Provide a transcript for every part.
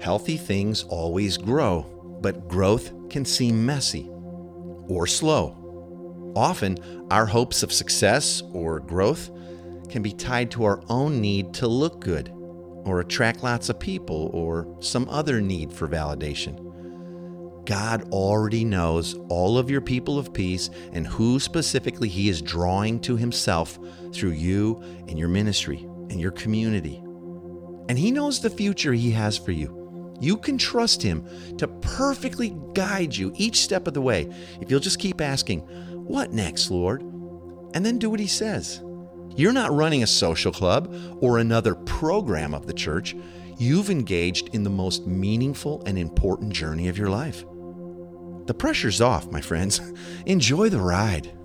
Healthy things always grow, but growth can seem messy or slow. Often, our hopes of success or growth can be tied to our own need to look good or attract lots of people or some other need for validation. God already knows all of your people of peace and who specifically He is drawing to Himself through you and your ministry and your community. And He knows the future He has for you. You can trust Him to perfectly guide you each step of the way if you'll just keep asking, What next, Lord? And then do what He says. You're not running a social club or another program of the church. You've engaged in the most meaningful and important journey of your life. The pressure's off, my friends. Enjoy the ride.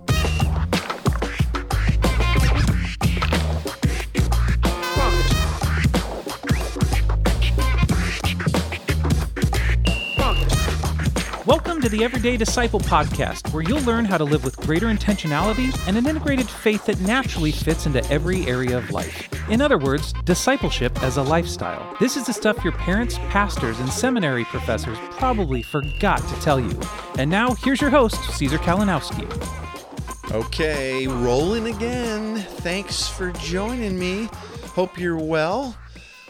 To the Everyday Disciple podcast, where you'll learn how to live with greater intentionality and an integrated faith that naturally fits into every area of life. In other words, discipleship as a lifestyle. This is the stuff your parents, pastors, and seminary professors probably forgot to tell you. And now, here's your host, Caesar Kalinowski. Okay, rolling again. Thanks for joining me. Hope you're well.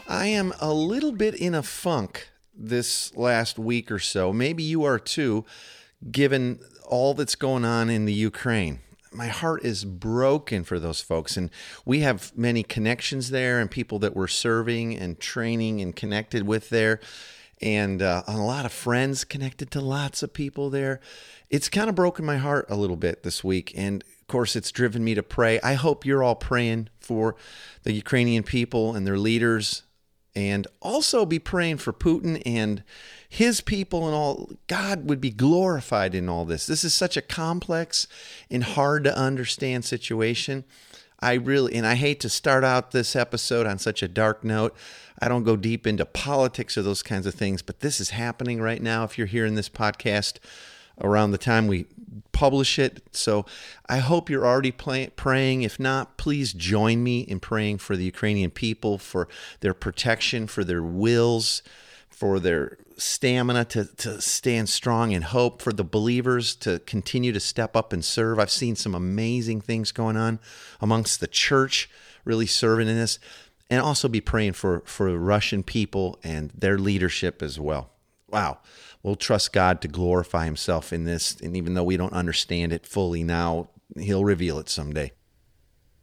I am a little bit in a funk this last week or so. Maybe you are too, given all that's going on in the Ukraine. My heart is broken for those folks. And we have many connections there and people that we're serving and training and connected with there. And uh, a lot of friends connected to lots of people there. It's kind of broken my heart a little bit this week. And of course, it's driven me to pray. I hope you're all praying for the Ukrainian people and their leaders and also be praying for Putin and his people and all. God would be glorified in all this. This is such a complex and hard to understand situation. I really, and I hate to start out this episode on such a dark note. I don't go deep into politics or those kinds of things, but this is happening right now. If you're hearing this podcast around the time we publish it. So I hope you're already play, praying. If not, please join me in praying for the Ukrainian people, for their protection, for their wills, for their stamina to, to stand strong and hope, for the believers to continue to step up and serve. I've seen some amazing things going on amongst the church, really serving in this. And also be praying for, for Russian people and their leadership as well. Wow we'll trust God to glorify himself in this. And even though we don't understand it fully now, he'll reveal it someday.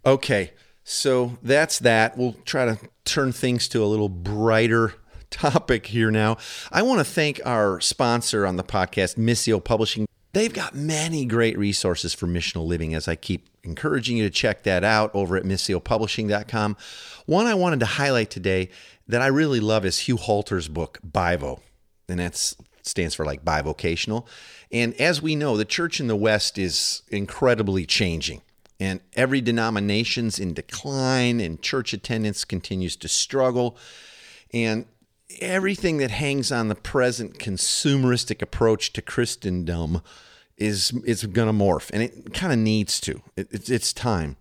Okay, so that's that. We'll try to turn things to a little brighter topic here now. I want to thank our sponsor on the podcast, Missio Publishing. They've got many great resources for missional living, as I keep encouraging you to check that out over at missiopublishing.com. One I wanted to highlight today that I really love is Hugh Halter's book, Bivo. And that's stands for like bivocational. And as we know, the church in the West is incredibly changing. And every denomination's in decline, and church attendance continues to struggle. And everything that hangs on the present consumeristic approach to Christendom is is going to morph, and it kind of needs to. It, it's, it's time.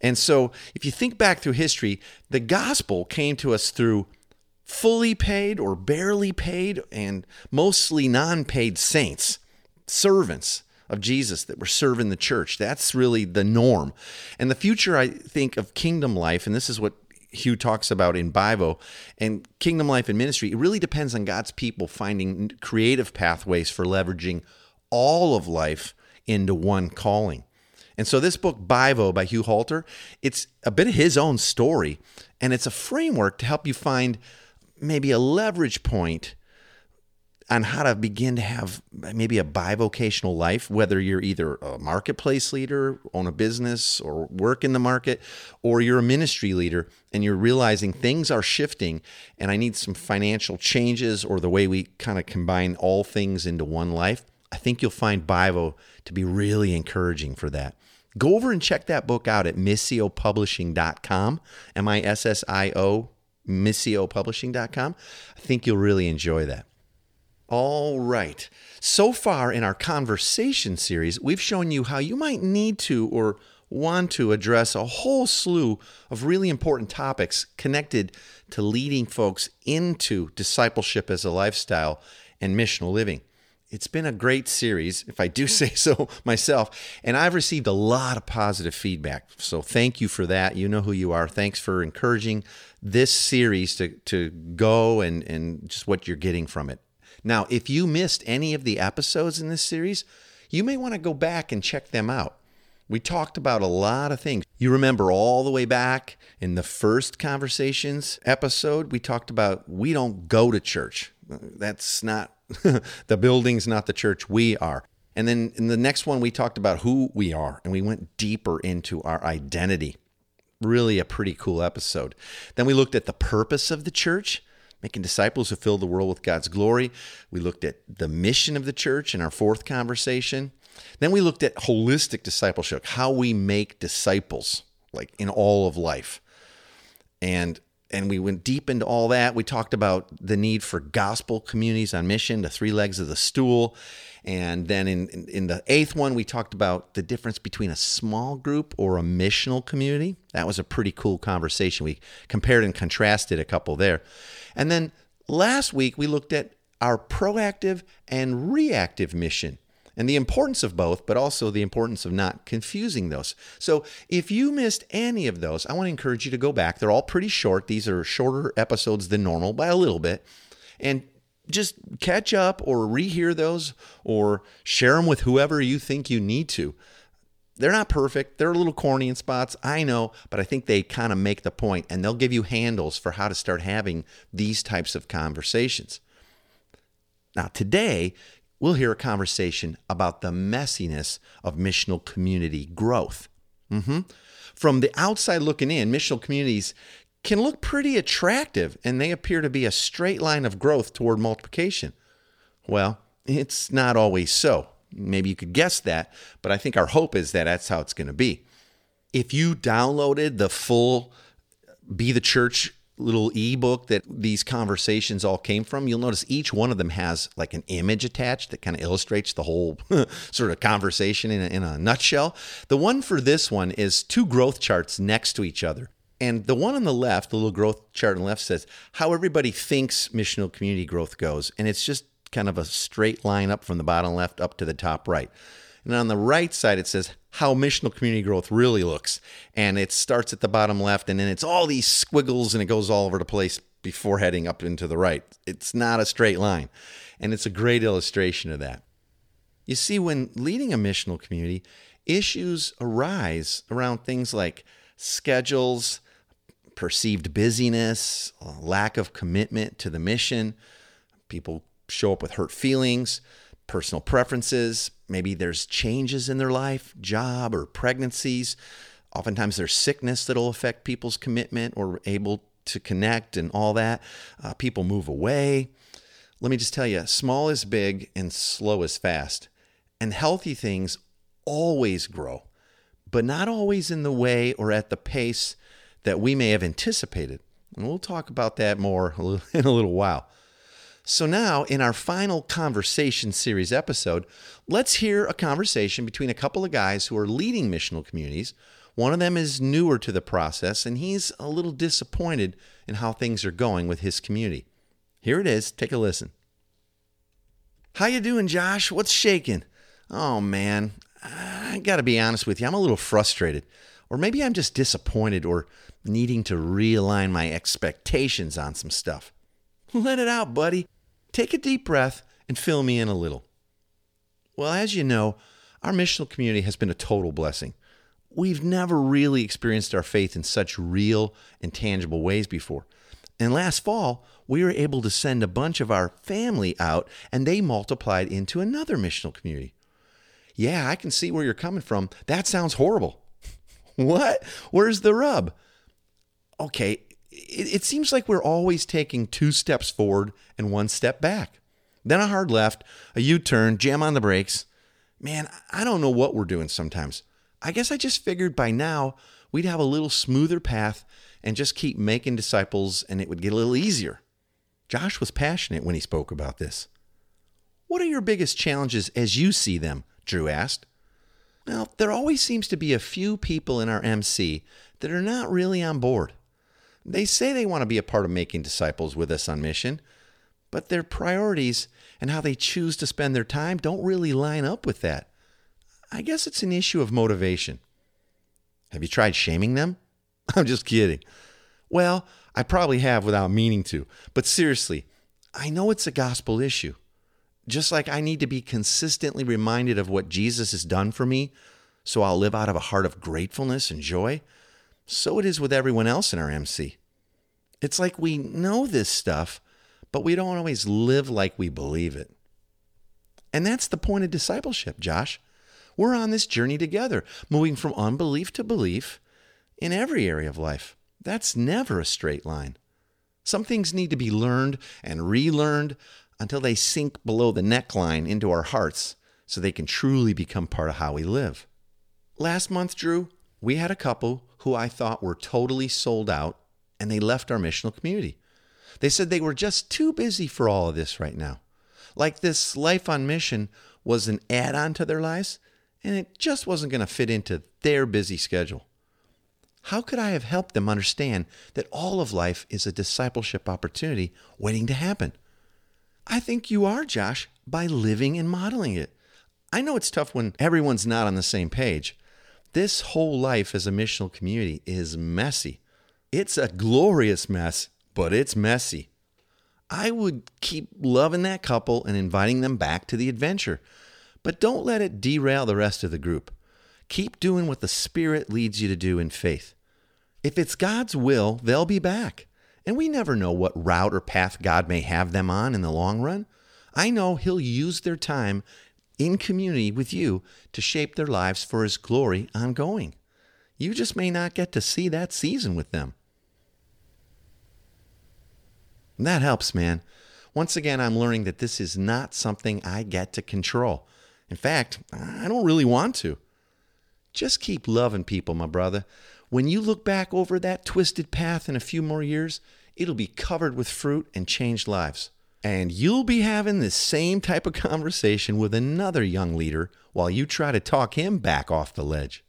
And so, if you think back through history, the gospel came to us through fully paid or barely paid and mostly non paid saints, servants of Jesus that were serving the church. That's really the norm. And the future, I think, of kingdom life, and this is what Hugh talks about in Bivo and kingdom life and ministry, it really depends on God's people finding creative pathways for leveraging all of life into one calling. And so this book, Bivo by Hugh Halter, it's a bit of his own story, and it's a framework to help you find maybe a leverage point on how to begin to have maybe a bivocational life, whether you're either a marketplace leader, own a business, or work in the market, or you're a ministry leader and you're realizing things are shifting and I need some financial changes or the way we kind of combine all things into one life. I think you'll find Bivo to be really encouraging for that. Go over and check that book out at missiopublishing.com, M I S S I O missiopublishing.com. I think you'll really enjoy that. All right. So far in our conversation series, we've shown you how you might need to or want to address a whole slew of really important topics connected to leading folks into discipleship as a lifestyle and missional living. It's been a great series, if I do say so myself, and I've received a lot of positive feedback. So thank you for that. You know who you are. Thanks for encouraging this series to, to go and, and just what you're getting from it. Now, if you missed any of the episodes in this series, you may want to go back and check them out. We talked about a lot of things. You remember all the way back in the first conversations episode, we talked about we don't go to church. That's not the building's not the church, we are. And then in the next one, we talked about who we are and we went deeper into our identity. Really a pretty cool episode. Then we looked at the purpose of the church making disciples who fill the world with God's glory. We looked at the mission of the church in our fourth conversation. Then we looked at holistic discipleship, how we make disciples, like in all of life. And and we went deep into all that. We talked about the need for gospel communities on mission, the three legs of the stool. And then in, in, in, the eighth one, we talked about the difference between a small group or a missional community. That was a pretty cool conversation. We compared and contrasted a couple there. And then last week, we looked at our proactive and reactive mission and the importance of both, but also the importance of not confusing those. So if you missed any of those, I want to encourage you to go back. They're all pretty short. These are shorter episodes than normal by a little bit. And just catch up or rehear those or share them with whoever you think you need to. They're not perfect. They're a little corny in spots, I know, but I think they kind of make the point and they'll give you handles for how to start having these types of conversations. Now, today, we'll hear a conversation about the messiness of missional community growth. Mm-hmm. From the outside looking in, missional communities can look pretty attractive and they appear to be a straight line of growth toward multiplication. Well, it's not always so. Maybe you could guess that, but I think our hope is that that's how it's going to be. If you downloaded the full Be the Church little ebook that these conversations all came from, you'll notice each one of them has like an image attached that kind of illustrates the whole sort of conversation in a, in a nutshell. The one for this one is two growth charts next to each other. And the one on the left, the little growth chart on the left says how everybody thinks missional community growth goes. And it's just kind of a straight line up from the bottom left up to the top right. And on the right side, it says how missional community growth really looks. And it starts at the bottom left, and then it's all these squiggles and it goes all over the place before heading up into the right. It's not a straight line. And it's a great illustration of that. You see, when leading a missional community, issues arise around things like schedules, perceived busyness, lack of commitment to the mission. People show up with hurt feelings, personal preferences. Maybe there's changes in their life, job or pregnancies. Oftentimes there's sickness that'll affect people's commitment or able to connect and all that. Uh, people move away. Let me just tell you small is big and slow is fast. And healthy things always grow, but not always in the way or at the pace that we may have anticipated. And we'll talk about that more in a little while. So, now in our final conversation series episode, let's hear a conversation between a couple of guys who are leading missional communities. One of them is newer to the process, and he's a little disappointed in how things are going with his community. Here it is. Take a listen. How you doing, Josh? What's shaking? Oh man, I got to be honest with you. I'm a little frustrated. Or maybe I'm just disappointed or needing to realign my expectations on some stuff. Let it out, buddy. Take a deep breath and fill me in a little. Well, as you know, our missional community has been a total blessing. We've never really experienced our faith in such real and tangible ways before. And last fall, we were able to send a bunch of our family out, and they multiplied into another missional community. Yeah, I can see where you're coming from. That sounds horrible. what? Where's the rub? Okay, it, it seems like we're always taking two steps forward and one step back. Then a hard left, a U turn, jam on the brakes. Man, I don't know what we're doing sometimes. I guess I just figured by now we'd have a little smoother path and just keep making disciples and it would get a little easier. Josh was passionate when he spoke about this. What are your biggest challenges as you see them? Drew asked. Now, there always seems to be a few people in our MC that are not really on board. They say they want to be a part of making disciples with us on mission, but their priorities and how they choose to spend their time don't really line up with that. I guess it's an issue of motivation. Have you tried shaming them? I'm just kidding. Well, I probably have without meaning to, but seriously, I know it's a gospel issue. Just like I need to be consistently reminded of what Jesus has done for me, so I'll live out of a heart of gratefulness and joy, so it is with everyone else in our MC. It's like we know this stuff, but we don't always live like we believe it. And that's the point of discipleship, Josh. We're on this journey together, moving from unbelief to belief in every area of life. That's never a straight line. Some things need to be learned and relearned until they sink below the neckline into our hearts so they can truly become part of how we live. Last month, Drew, we had a couple who I thought were totally sold out and they left our missional community. They said they were just too busy for all of this right now. Like this life on mission was an add on to their lives and it just wasn't going to fit into their busy schedule. How could I have helped them understand that all of life is a discipleship opportunity waiting to happen? I think you are, Josh, by living and modeling it. I know it's tough when everyone's not on the same page. This whole life as a missional community is messy. It's a glorious mess, but it's messy. I would keep loving that couple and inviting them back to the adventure, but don't let it derail the rest of the group. Keep doing what the Spirit leads you to do in faith. If it's God's will, they'll be back. And we never know what route or path God may have them on in the long run. I know He'll use their time in community with you to shape their lives for His glory ongoing. You just may not get to see that season with them. And that helps, man. Once again, I'm learning that this is not something I get to control. In fact, I don't really want to. Just keep loving people, my brother. When you look back over that twisted path in a few more years, it'll be covered with fruit and changed lives. And you'll be having the same type of conversation with another young leader while you try to talk him back off the ledge.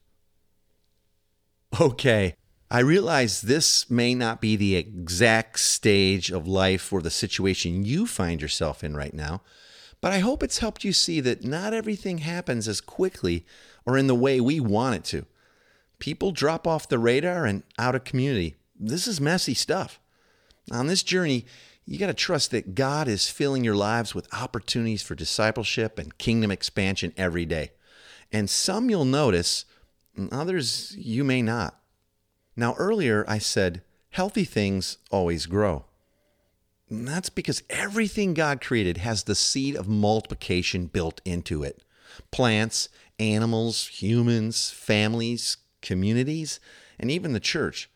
Okay, I realize this may not be the exact stage of life or the situation you find yourself in right now, but I hope it's helped you see that not everything happens as quickly or in the way we want it to people drop off the radar and out of community. This is messy stuff. On this journey, you got to trust that God is filling your lives with opportunities for discipleship and kingdom expansion every day. And some you'll notice, others you may not. Now, earlier I said, healthy things always grow. And that's because everything God created has the seed of multiplication built into it plants, animals, humans, families, communities, and even the church.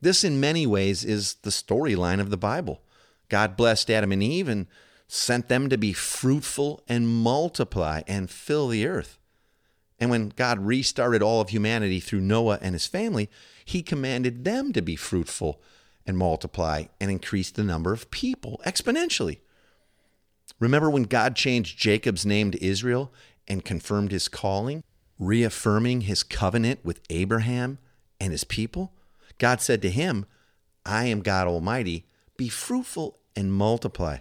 This, in many ways, is the storyline of the Bible. God blessed Adam and Eve and sent them to be fruitful and multiply and fill the earth. And when God restarted all of humanity through Noah and his family, he commanded them to be fruitful and multiply and increase the number of people exponentially. Remember when God changed Jacob's name to Israel and confirmed his calling? reaffirming his covenant with Abraham and his people, God said to him, I am God Almighty, be fruitful and multiply.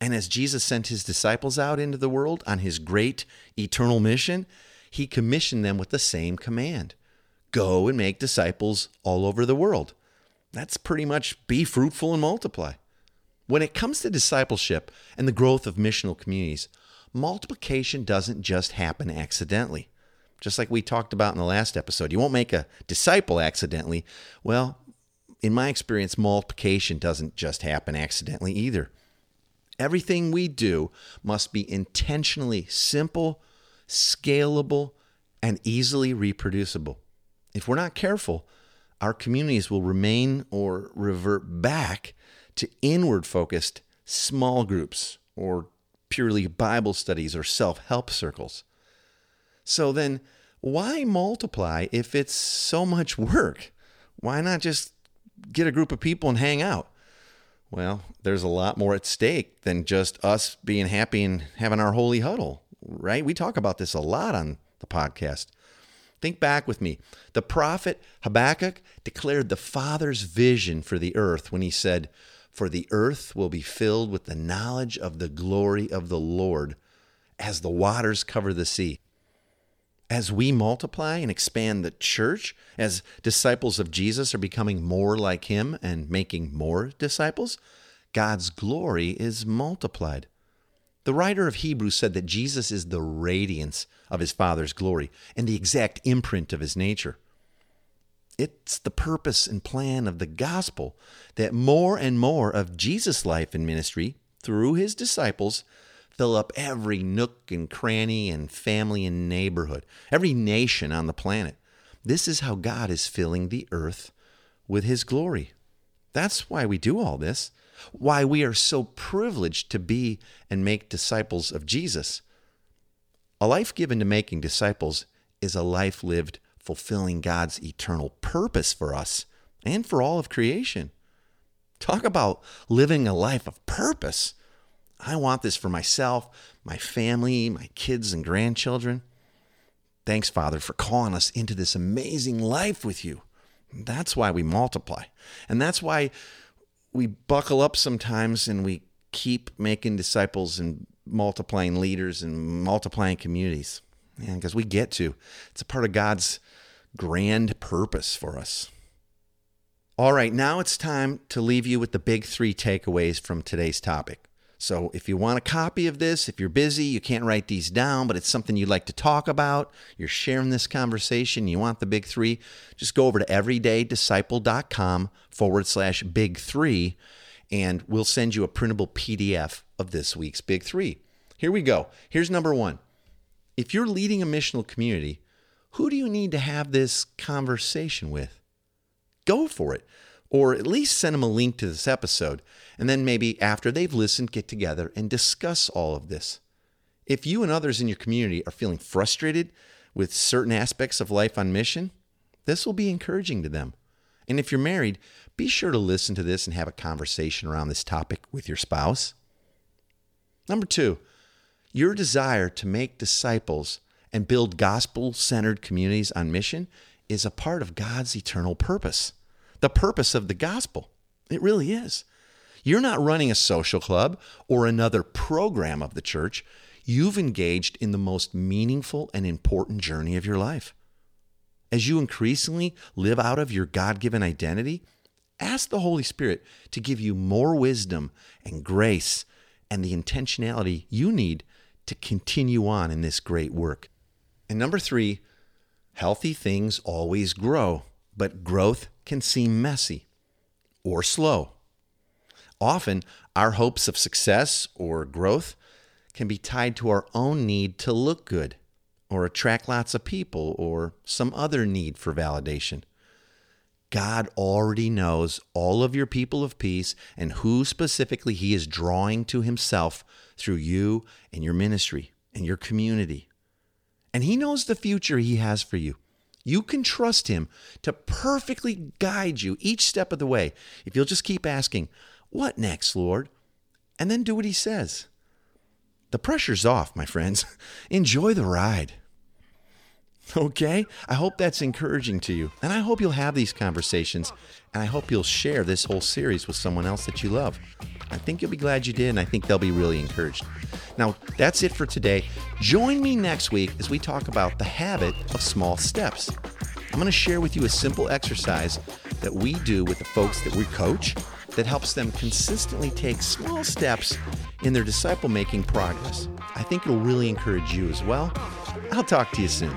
And as Jesus sent his disciples out into the world on his great eternal mission, he commissioned them with the same command go and make disciples all over the world. That's pretty much be fruitful and multiply. When it comes to discipleship and the growth of missional communities, multiplication doesn't just happen accidentally just like we talked about in the last episode. You won't make a disciple accidentally. Well, in my experience, multiplication doesn't just happen accidentally either. Everything we do must be intentionally simple, scalable, and easily reproducible. If we're not careful, our communities will remain or revert back to inward focused small groups or purely Bible studies or self help circles. So then, why multiply if it's so much work? Why not just get a group of people and hang out? Well, there's a lot more at stake than just us being happy and having our holy huddle, right? We talk about this a lot on the podcast. Think back with me. The prophet Habakkuk declared the Father's vision for the earth when he said, For the earth will be filled with the knowledge of the glory of the Lord as the waters cover the sea. As we multiply and expand the church, as disciples of Jesus are becoming more like him and making more disciples, God's glory is multiplied. The writer of Hebrews said that Jesus is the radiance of his Father's glory and the exact imprint of his nature. It's the purpose and plan of the gospel that more and more of Jesus' life and ministry through his disciples fill up every nook and cranny and family and neighborhood, every nation on the planet. This is how God is filling the earth with his glory. That's why we do all this why we are so privileged to be and make disciples of Jesus. A life given to making disciples is a life lived fulfilling God's eternal purpose for us and for all of creation. Talk about living a life of purpose. I want this for myself, my family, my kids and grandchildren. Thanks, Father, for calling us into this amazing life with you. That's why we multiply. And that's why we buckle up sometimes and we keep making disciples and multiplying leaders and multiplying communities. Yeah, because we get to. It's a part of God's grand purpose for us. All right, now it's time to leave you with the big three takeaways from today's topic. So, if you want a copy of this, if you're busy, you can't write these down, but it's something you'd like to talk about, you're sharing this conversation, you want the big three, just go over to everydaydisciple.com forward slash big three, and we'll send you a printable PDF of this week's big three. Here we go. Here's number one. If you're leading a missional community, who do you need to have this conversation with? Go for it or at least send them a link to this episode, and then maybe after they've listened, get together and discuss all of this. If you and others in your community are feeling frustrated with certain aspects of life on mission, this will be encouraging to them. And if you're married, be sure to listen to this and have a conversation around this topic with your spouse. Number two, your desire to make disciples and build gospel centered communities on mission is a part of God's eternal purpose the purpose of the gospel. It really is. You're not running a social club or another program of the church. You've engaged in the most meaningful and important journey of your life. As you increasingly live out of your God given identity, ask the Holy Spirit to give you more wisdom and grace and the intentionality you need to continue on in this great work. And number three, healthy things always grow, but growth can seem messy or slow. Often, our hopes of success or growth can be tied to our own need to look good or attract lots of people or some other need for validation. God already knows all of your people of peace and who specifically He is drawing to Himself through you and your ministry and your community. And He knows the future He has for you. You can trust Him to perfectly guide you each step of the way if you'll just keep asking, What next, Lord? And then do what He says. The pressure's off, my friends. Enjoy the ride. Okay? I hope that's encouraging to you. And I hope you'll have these conversations. And I hope you'll share this whole series with someone else that you love. I think you'll be glad you did. And I think they'll be really encouraged. Now, that's it for today. Join me next week as we talk about the habit of small steps. I'm going to share with you a simple exercise that we do with the folks that we coach that helps them consistently take small steps in their disciple making progress. I think it'll really encourage you as well. I'll talk to you soon.